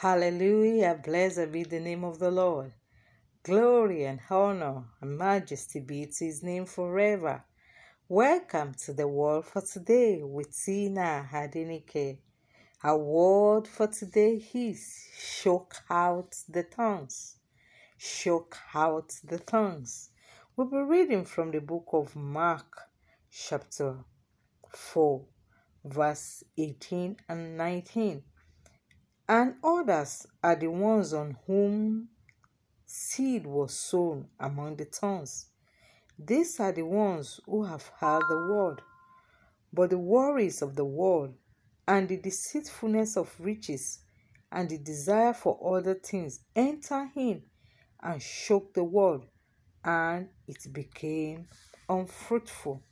Hallelujah. Blessed be the name of the Lord. Glory and honor and majesty be to his name forever. Welcome to the word for today with Tina Hadinike. Our word for today is shook out the tongues. Shook out the tongues. We'll be reading from the book of Mark, chapter 4, verse 18 and 19 and others are the ones on whom seed was sown among the thorns. These are the ones who have heard the word, but the worries of the world and the deceitfulness of riches and the desire for other things enter in and shook the word, and it became unfruitful.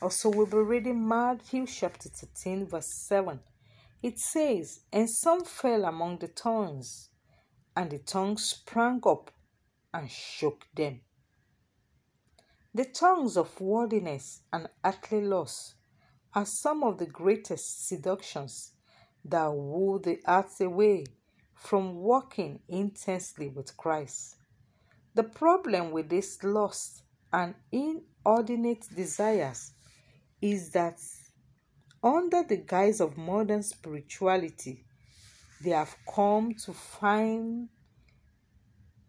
Also, we'll be reading Matthew chapter 13, verse 7 it says, And some fell among the thorns, and the tongues sprang up and shook them. The tongues of worldliness and earthly loss are some of the greatest seductions that woo the heart away from walking intensely with Christ. The problem with these lost and inordinate desires is that under the guise of modern spirituality, they have come to find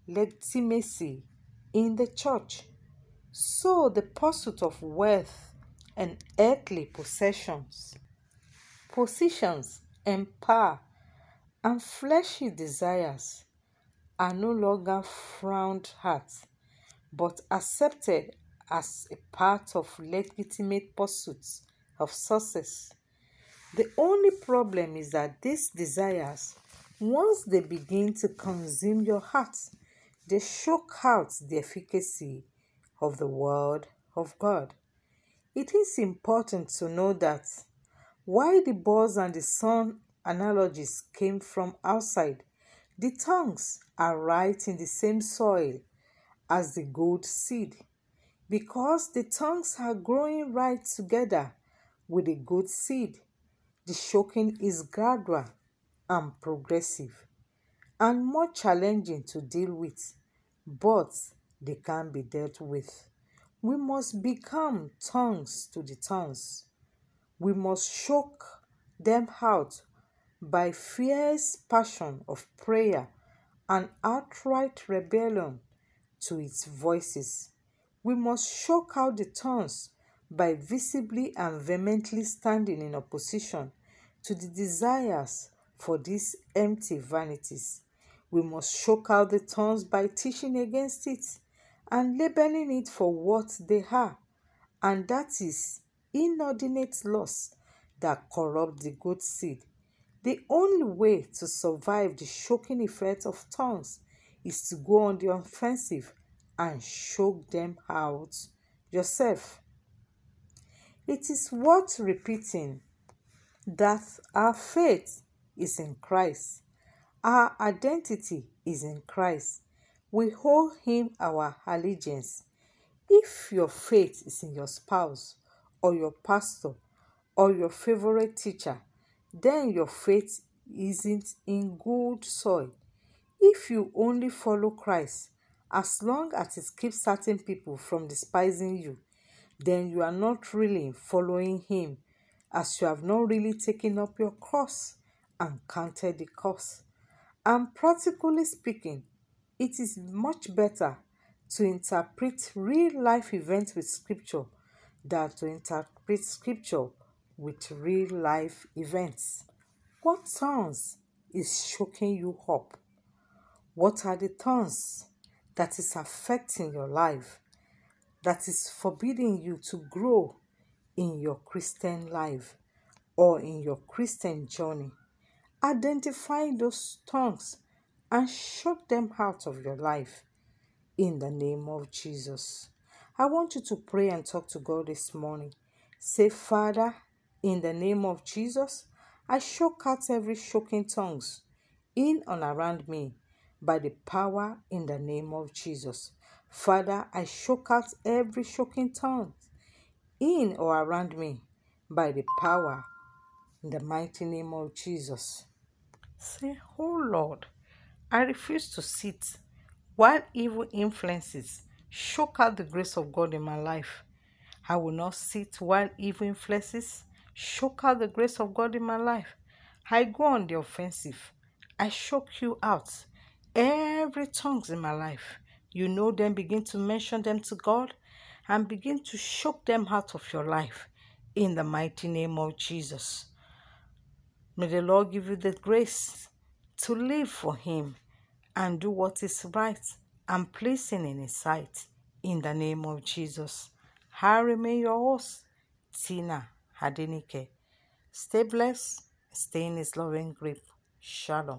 legitimacy in the church. So, the pursuit of wealth and earthly possessions, positions, and power, and fleshy desires are no longer frowned at, but accepted as a part of legitimate pursuits of success. The only problem is that these desires, once they begin to consume your heart, they choke out the efficacy of the Word of God. It is important to know that while the birds and the sun analogies came from outside, the tongues are right in the same soil as the good seed. Because the tongues are growing right together, with a good seed. The choking is gradual and progressive and more challenging to deal with, but they can be dealt with. We must become tongues to the tongues. We must choke them out by fierce passion of prayer and outright rebellion to its voices. We must choke out the tongues by visibly and vehemently standing in opposition to the desires for these empty vanities. We must choke out the tongues by teaching against it and labeling it for what they are, and that is inordinate loss that corrupt the good seed. The only way to survive the shocking effect of tongues is to go on the offensive and choke them out yourself. It is worth repeating that our faith is in Christ. Our identity is in Christ. We owe Him our allegiance. If your faith is in your spouse or your pastor or your favorite teacher, then your faith isn't in good soil. If you only follow Christ, as long as it keeps certain people from despising you, then you are not really following Him, as you have not really taken up your cross and counted the cost. And practically speaking, it is much better to interpret real life events with Scripture than to interpret Scripture with real life events. What tongues is choking you up? What are the tongues that is affecting your life? That is forbidding you to grow in your Christian life or in your Christian journey. Identify those tongues and shut them out of your life in the name of Jesus. I want you to pray and talk to God this morning. Say, Father, in the name of Jesus, I shock out every shocking tongues in and around me by the power in the name of Jesus. Father, I shook out every shocking tongue in or around me by the power in the mighty name of Jesus. Say, Oh Lord, I refuse to sit while evil influences choke out the grace of God in my life. I will not sit while evil influences choke out the grace of God in my life. I go on the offensive. I choke you out. Every tongues in my life, you know them, begin to mention them to God and begin to choke them out of your life in the mighty name of Jesus. May the Lord give you the grace to live for Him and do what is right and pleasing in His sight in the name of Jesus. I remain your host, Tina Hadenike. Stay blessed, stay in His loving grip. Shalom.